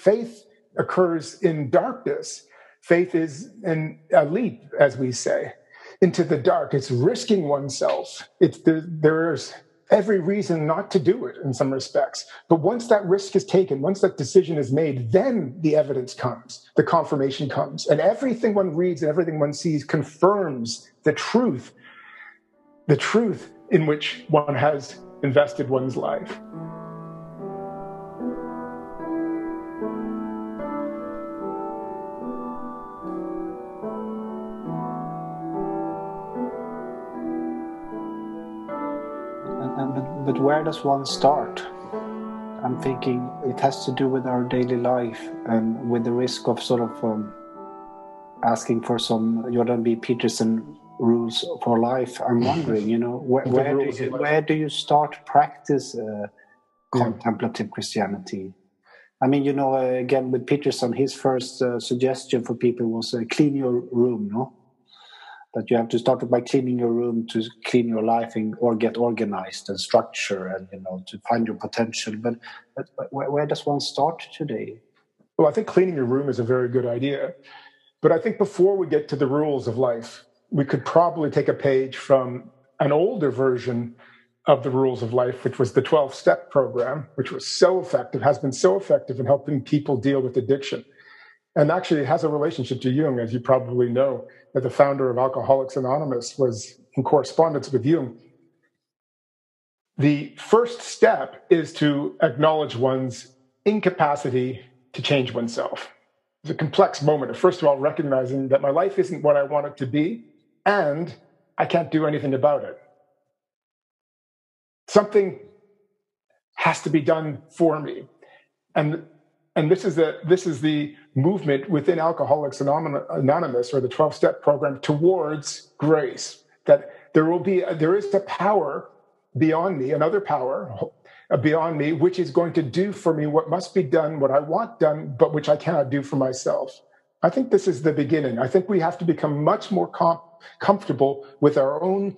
faith occurs in darkness. Faith is an, a leap, as we say, into the dark. It's risking oneself. It's the, there's every reason not to do it in some respects. But once that risk is taken, once that decision is made, then the evidence comes, the confirmation comes. And everything one reads and everything one sees confirms the truth, the truth in which one has invested one's life. But where does one start? I'm thinking it has to do with our daily life and with the risk of sort of um, asking for some Jordan B. Peterson rules for life. I'm wondering, you know, where, where, do, you, where do you start practice uh, contemplative yeah. Christianity? I mean, you know, uh, again with Peterson, his first uh, suggestion for people was uh, clean your room, no? That you have to start by cleaning your room to clean your life and, or get organized and structure and you know to find your potential. But, but where, where does one start today? Well i think cleaning your room is a very good idea. But i think before we get to the rules of life we could probably take a page from an older version of the rules of life which was the 12 step program which was so effective has been so effective in helping people deal with addiction. And actually it has a relationship to jung as you probably know that the founder of Alcoholics Anonymous was in correspondence with Jung. The first step is to acknowledge one's incapacity to change oneself. It's a complex moment of, first of all, recognizing that my life isn't what I want it to be, and I can't do anything about it. Something has to be done for me. And and this is the this is the movement within Alcoholics Anonymous or the 12 step program towards grace that there will be there is a power beyond me another power uh, beyond me which is going to do for me what must be done what I want done but which I cannot do for myself. I think this is the beginning. I think we have to become much more com- comfortable with our own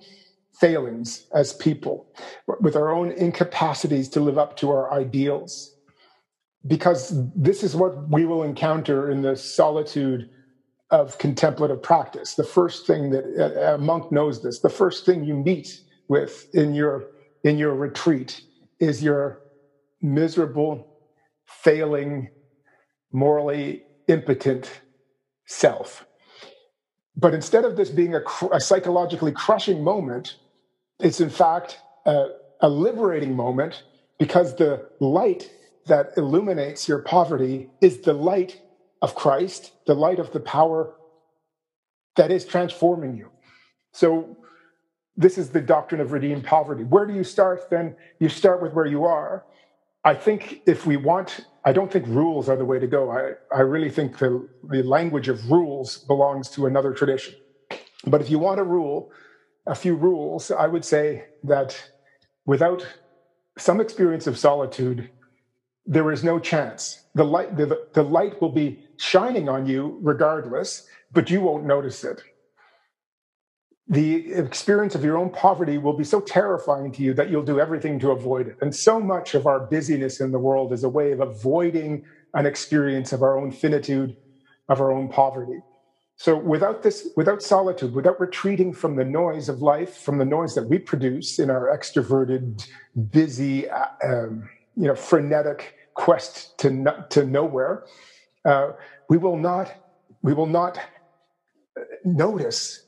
failings as people with our own incapacities to live up to our ideals because this is what we will encounter in the solitude of contemplative practice. The first thing that a monk knows this, the first thing you meet with in your in your retreat is your miserable, failing, morally impotent self. But instead of this being a, a psychologically crushing moment, it's in fact a, a liberating moment because the light that illuminates your poverty is the light of Christ, the light of the power that is transforming you. So, this is the doctrine of redeemed poverty. Where do you start? Then you start with where you are. I think if we want, I don't think rules are the way to go. I, I really think the, the language of rules belongs to another tradition. But if you want a rule, a few rules, I would say that without some experience of solitude, there is no chance. The light, the, the light will be shining on you regardless, but you won't notice it. The experience of your own poverty will be so terrifying to you that you'll do everything to avoid it. And so much of our busyness in the world is a way of avoiding an experience of our own finitude, of our own poverty. So without this, without solitude, without retreating from the noise of life, from the noise that we produce in our extroverted, busy, uh, um, you know frenetic quest to no, to nowhere, uh, we will not we will not uh, notice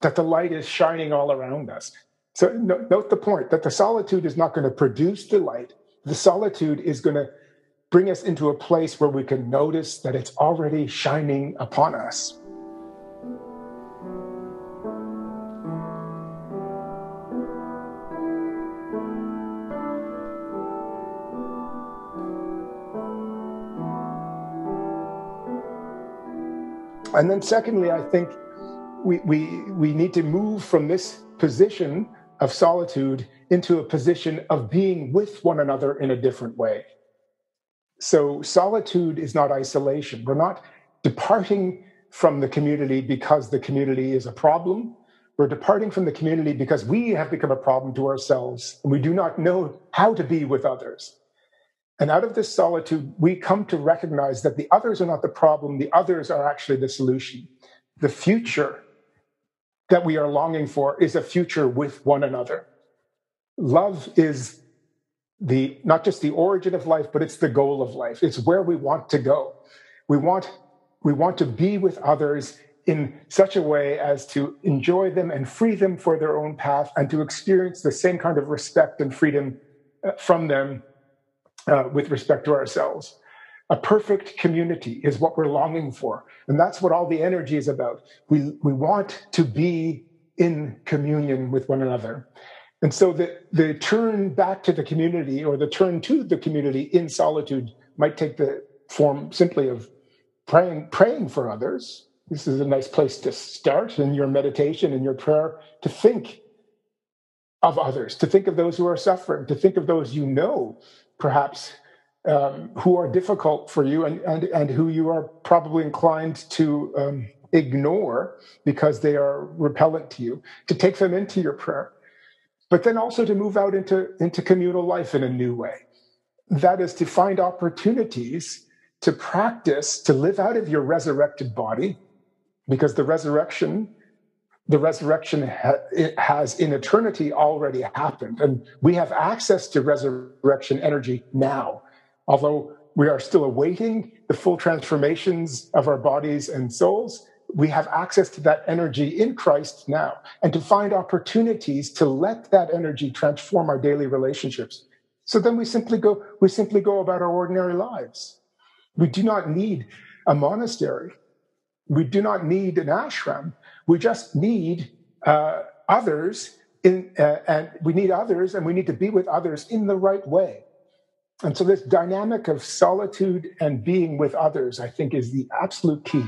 that the light is shining all around us. So no, note the point that the solitude is not going to produce the light. The solitude is going to bring us into a place where we can notice that it's already shining upon us. And then, secondly, I think we, we, we need to move from this position of solitude into a position of being with one another in a different way. So, solitude is not isolation. We're not departing from the community because the community is a problem. We're departing from the community because we have become a problem to ourselves and we do not know how to be with others. And out of this solitude, we come to recognize that the others are not the problem, the others are actually the solution. The future that we are longing for is a future with one another. Love is the not just the origin of life, but it's the goal of life. It's where we want to go. We want we want to be with others in such a way as to enjoy them and free them for their own path and to experience the same kind of respect and freedom uh, from them uh, with respect to ourselves. A perfect community is what we're longing for. And that's what all the energy is about. We, we want to be in communion with one another. And so the, the turn back to the community or the turn to the community in solitude might take the form simply of praying, praying for others. This is a nice place to start in your meditation and your prayer to think of others, to think of those who are suffering, to think of those you know, perhaps um, who are difficult for you and, and, and who you are probably inclined to um, ignore because they are repellent to you, to take them into your prayer, but then also to move out into, into communal life in a new way. That is to find opportunities to practice, to live out of your resurrected body, because the resurrection the resurrection ha- has in eternity already happened and we have access to resurrection energy now although we are still awaiting the full transformations of our bodies and souls, we have access to that energy in Christ now and to find opportunities to let that energy transform our daily relationships. So then we simply go, we simply go about our ordinary lives. We do not need a monastery. We do not need an ashram. We just need uh, others in, uh, and we need others and we need to be with others in the right way. And so, this dynamic of solitude and being with others, I think, is the absolute key.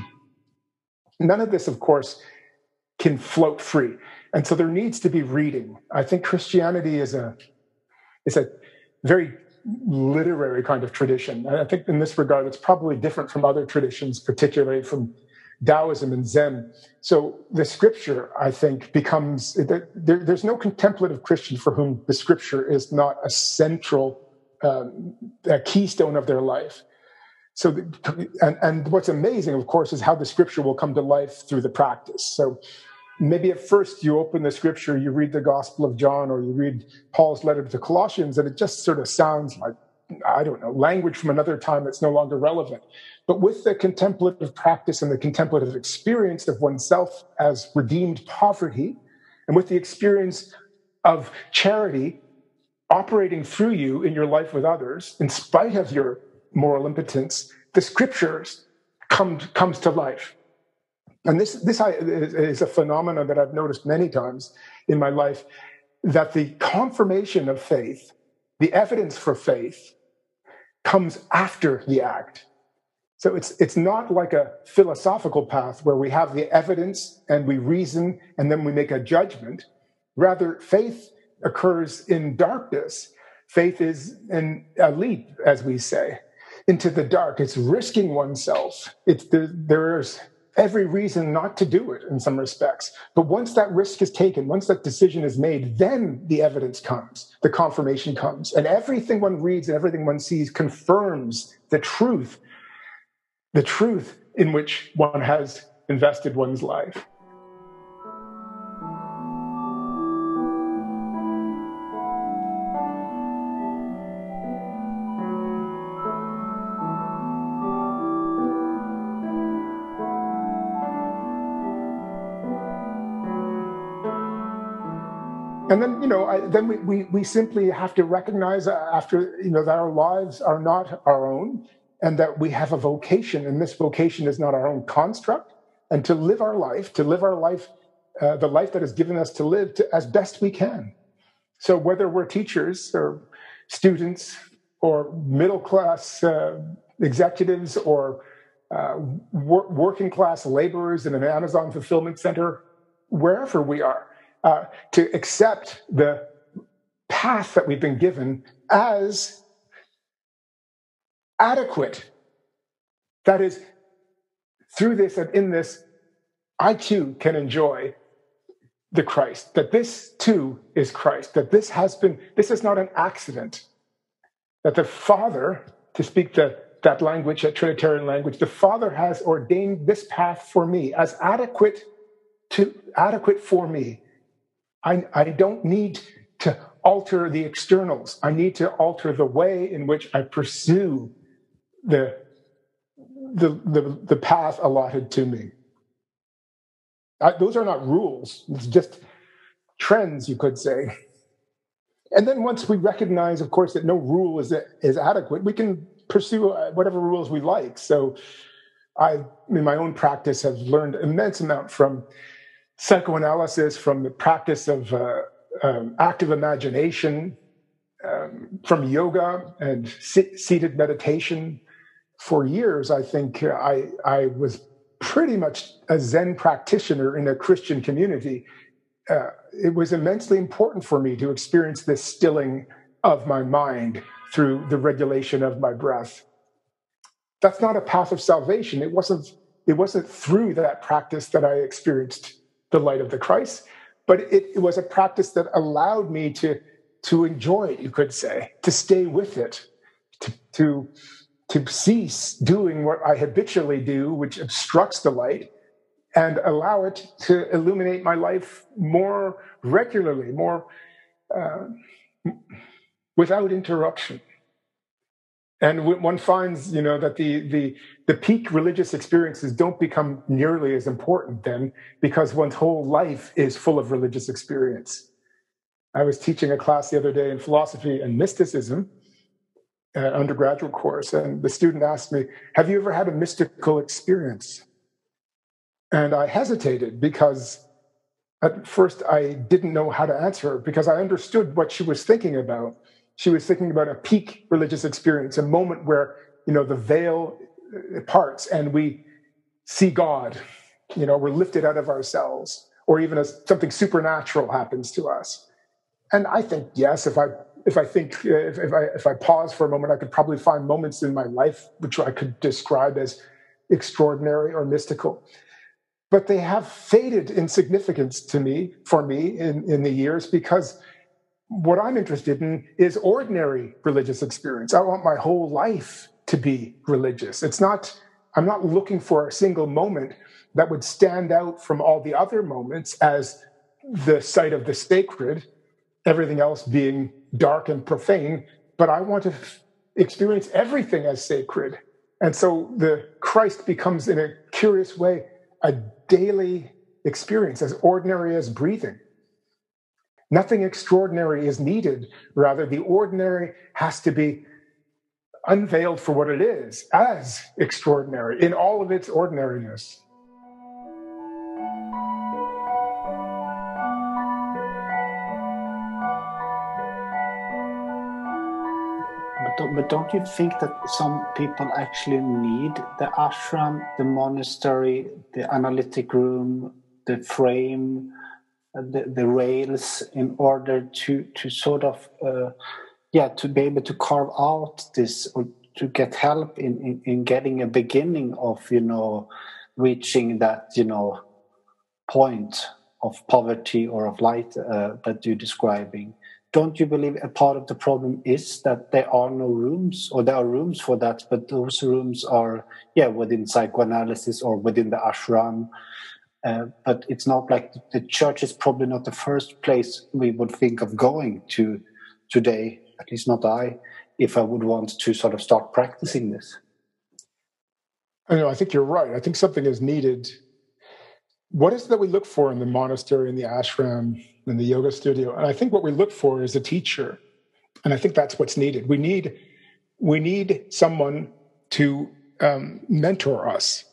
None of this, of course, can float free. And so, there needs to be reading. I think Christianity is a, is a very literary kind of tradition. And I think in this regard, it's probably different from other traditions, particularly from Taoism and Zen. So the scripture, I think, becomes there, there's no contemplative Christian for whom the scripture is not a central um, a keystone of their life. So, and, and what's amazing, of course, is how the scripture will come to life through the practice. So, maybe at first you open the scripture, you read the Gospel of John, or you read Paul's letter to the Colossians, and it just sort of sounds like, I don't know, language from another time that's no longer relevant. But with the contemplative practice and the contemplative experience of oneself as redeemed poverty, and with the experience of charity operating through you in your life with others, in spite of your moral impotence, the scriptures come, comes to life. And this, this is a phenomenon that I've noticed many times in my life that the confirmation of faith, the evidence for faith, comes after the act. So it's, it's not like a philosophical path where we have the evidence and we reason and then we make a judgment. Rather, faith occurs in darkness. Faith is an, a leap, as we say, into the dark. It's risking oneself. It's the, there's every reason not to do it in some respects. But once that risk is taken, once that decision is made, then the evidence comes, the confirmation comes. And everything one reads and everything one sees confirms the truth, the truth in which one has invested one's life. And then you know I, then we, we we simply have to recognize after you know that our lives are not our own and that we have a vocation. And this vocation is not our own construct. And to live our life to live our life uh, the life that is given us to live to, as best we can. So whether we're teachers or students or middle class uh, executives or uh, wor- working class laborers in an amazon fulfillment center wherever we are uh, to accept the path that we've been given as adequate. That is, through this and in this, I too can enjoy the Christ, that this too is Christ, that this has been, this is not an accident. that the Father, to speak the, that language, that Trinitarian language, the Father has ordained this path for me as adequate to adequate for me. I, I don't need to alter the externals. I need to alter the way in which I pursue the, the, the, the path allotted to me. I, those are not rules. It's just trends, you could say. And then once we recognize, of course, that no rule is, is adequate, we can pursue uh, whatever rules we like. So I, in my own practice, have learned immense amount from psychoanalysis, from the practice of uh, um, active imagination, um, from yoga and seated meditation. For years, I think I, I was pretty much a Zen practitioner in a Christian community. Uh, it was immensely important for me to experience this stilling of my mind through the regulation of my breath. That's not a path of salvation. It wasn't, it wasn't through that practice that I experienced the light of the Christ, but it, it was a practice that allowed me to, to enjoy it, you could say, to stay with it, to, to, to cease doing what I habitually do, which obstructs the light, and allow it to illuminate my life more regularly, more uh, without interruption. And one finds, you know, that the, the, the peak religious experiences don't become nearly as important then because one's whole life is full of religious experience. I was teaching a class the other day in philosophy and mysticism, an undergraduate course, and the student asked me, Have you ever had a mystical experience? And I hesitated because at first I didn't know how to answer because I understood what she was thinking about. She was thinking about a peak religious experience, a moment where, you know, the veil parts and we see God, you know, we're lifted out of ourselves, or even as something supernatural happens to us. And I think, yes, if I if I think if, if I if I pause for a moment, I could probably find moments in my life which I could describe as extraordinary or mystical but they have faded in significance to me for me in, in the years because what i'm interested in is ordinary religious experience. I want my whole life to be religious. It's not i'm not looking for a single moment that would stand out from all the other moments as the site of the sacred everything else being dark and profane but i want to experience everything as sacred. And so the christ becomes in a curious way a daily experience, as ordinary as breathing. Nothing extraordinary is needed. Rather, the ordinary has to be unveiled for what it is, as extraordinary in all of its ordinariness. but don't you think that some people actually need the ashram, the monastery, the analytic room, the frame, the, the rails in order to to sort of uh, yeah to be able to carve out this or to get help in, in, in getting a beginning of you know reaching that you know point of poverty or of light uh, that you're describing. Don't you believe a part of the problem is that there are no rooms or there are rooms for that but those rooms are yeah within psychoanalysis or within the ashram uh, but it's not like the church is probably not the first place we would think of going to today at least not i if i would want to sort of start practicing this I know. I think you're right. I think something is needed. What is it that we look for in the monastery in the ashram in the yoga studio. And I think what we look for is a teacher. And I think that's what's needed. We need we need someone to um, mentor us.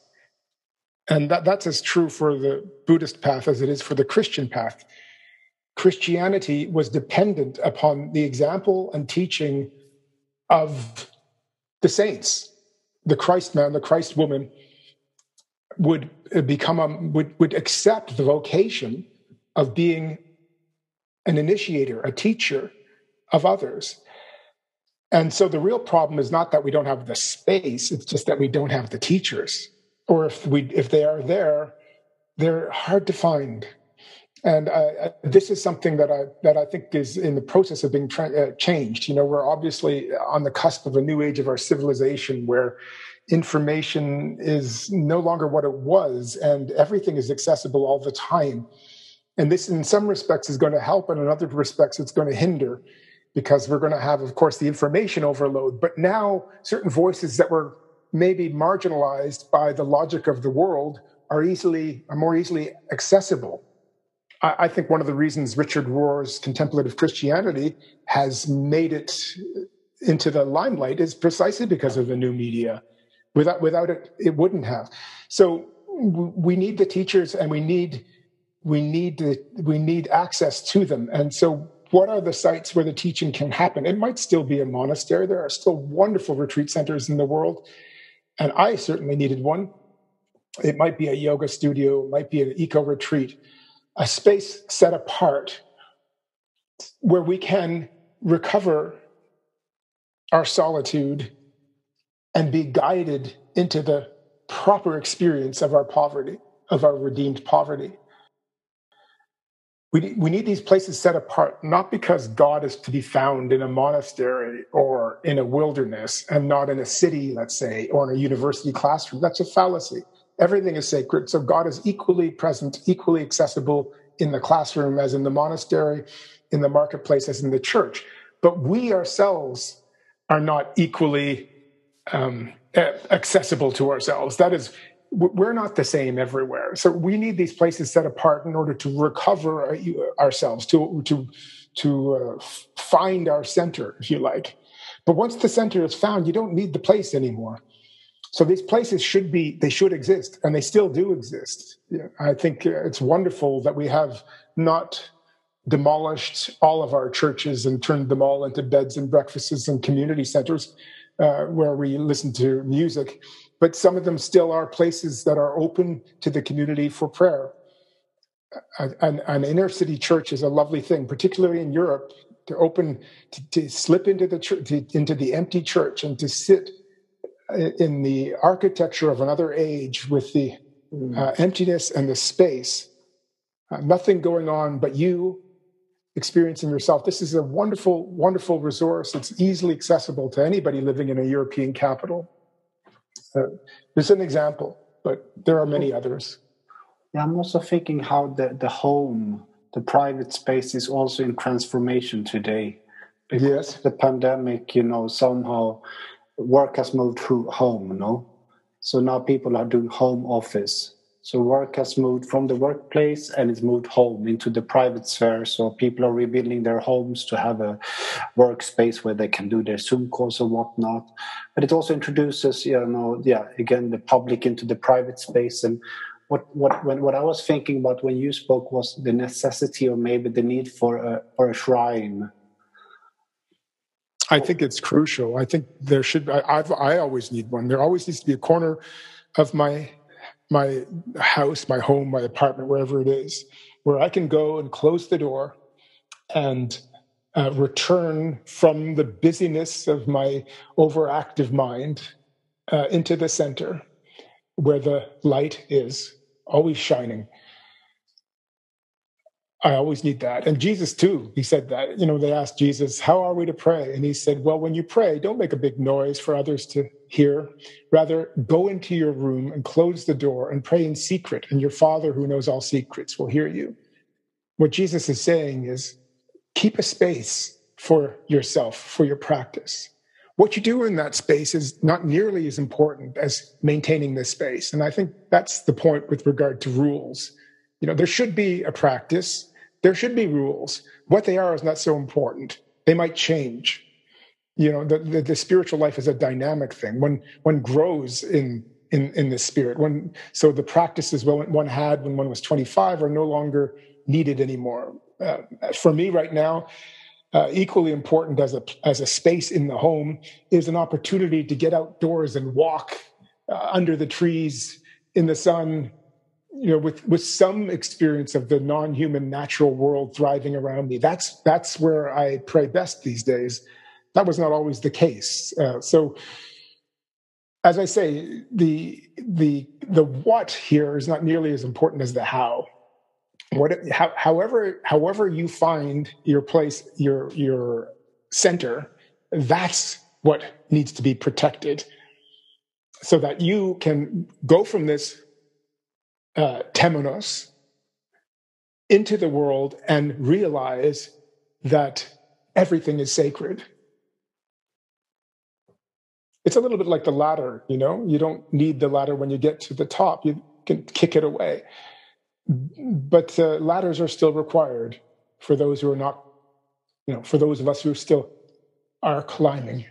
And that, that's as true for the Buddhist path as it is for the Christian path. Christianity was dependent upon the example and teaching of the saints. The Christ man, the Christ woman would become a, would, would accept the vocation of being an initiator, a teacher of others. And so the real problem is not that we don't have the space, it's just that we don't have the teachers. Or if we if they are there, they're hard to find. and this is something that I that I think is in the process of being tra- uh, changed. You know, we're obviously on the cusp of a new age of our civilization where information is no longer what it was, and everything is accessible all the time. And this, in some respects, is going to help, and in other respects, it's going to hinder, because we're going to have, of course, the information overload. But now, certain voices that were maybe marginalized by the logic of the world are easily are more easily accessible I, I think one of the reasons Richard Rohr's contemplative Christianity has made it into the limelight is precisely because of the new media. Without without it, it wouldn't have. So we need the teachers, and we need we need the, we need access to them. And so, what are the sites where the teaching can happen? It might still be a monastery. There are still wonderful retreat centers in the world, and I certainly needed one. It might be a yoga studio, it might be an eco retreat a space set apart where we can recover our solitude and be guided into the proper experience of our poverty, of our redeemed poverty. We, we need these places set apart, not because God is to be found in a monastery or in a wilderness and not in a city, let's say, or in a university classroom. That's a fallacy. Everything is sacred. So God is equally present, equally accessible in the classroom as in the monastery, in the marketplace as in the church. But we ourselves are not equally um, accessible to ourselves. That is, we're not the same everywhere. So we need these places set apart in order to recover ourselves, to to to uh, find our center, if you like. But once the center is found, you don't need the place anymore. So these places should be, they should exist, and they still do exist. I think it's wonderful that we have not demolished all of our churches and turned them all into beds and breakfasts and community centers uh, where we listen to music. But some of them still are places that are open to the community for prayer. An, an inner city church is a lovely thing, particularly in Europe, to open, to, to slip into the church, to, into the empty church and to sit in the architecture of another age with the mm. uh, emptiness and the space, uh, nothing going on but you experiencing yourself. This is a wonderful, wonderful resource. It's easily accessible to anybody living in a European capital. Uh, there's an example, but there are many others. Yeah, I'm also thinking how the, the home, the private space is also in transformation today. Because yes. the pandemic, you know, somehow work has moved to home, no? So now people are doing home office. So work has moved from the workplace and it's moved home into the private sphere. So people are rebuilding their homes to have a workspace where they can do their Zoom calls or whatnot. But it also introduces, you know, yeah, again, the public into the private space. And what what when, what I was thinking about when you spoke was the necessity or maybe the need for a for a shrine I think it's crucial. I think there should. I, I've, I always need one. There always needs to be a corner of my my house, my home, my apartment, wherever it is, where I can go and close the door and uh, return from the busyness of my overactive mind uh, into the center where the light is always shining I always need that. And Jesus, too, he said that. You know, they asked Jesus, How are we to pray? And he said, Well, when you pray, don't make a big noise for others to hear. Rather, go into your room and close the door and pray in secret, and your Father, who knows all secrets, will hear you. What Jesus is saying is keep a space for yourself, for your practice. What you do in that space is not nearly as important as maintaining this space. And I think that's the point with regard to rules you know, there should be a practice, there should be rules. What they are is not so important. They might change. You know, the, the, the spiritual life is a dynamic thing. One one grows in in in the spirit. One so the practices one had when one was 25 are no longer needed anymore. Uh, for me right now, uh, equally important as a as a space in the home is an opportunity to get outdoors and walk uh, under the trees in the sun you know with with some experience of the non-human natural world thriving around me that's that's where i pray best these days. That was not always the case. Uh, so as i say the the the what here is not nearly as important as the how. What how, however however you find your place your your center that's what needs to be protected so that you can go from this uh, temenos into the world and realize that everything is sacred. It's a little bit like the ladder, you know? You don't need the ladder when you get to the top, you can kick it away. But uh, ladders are still required for those who are not, you know, for those of us who still are climbing.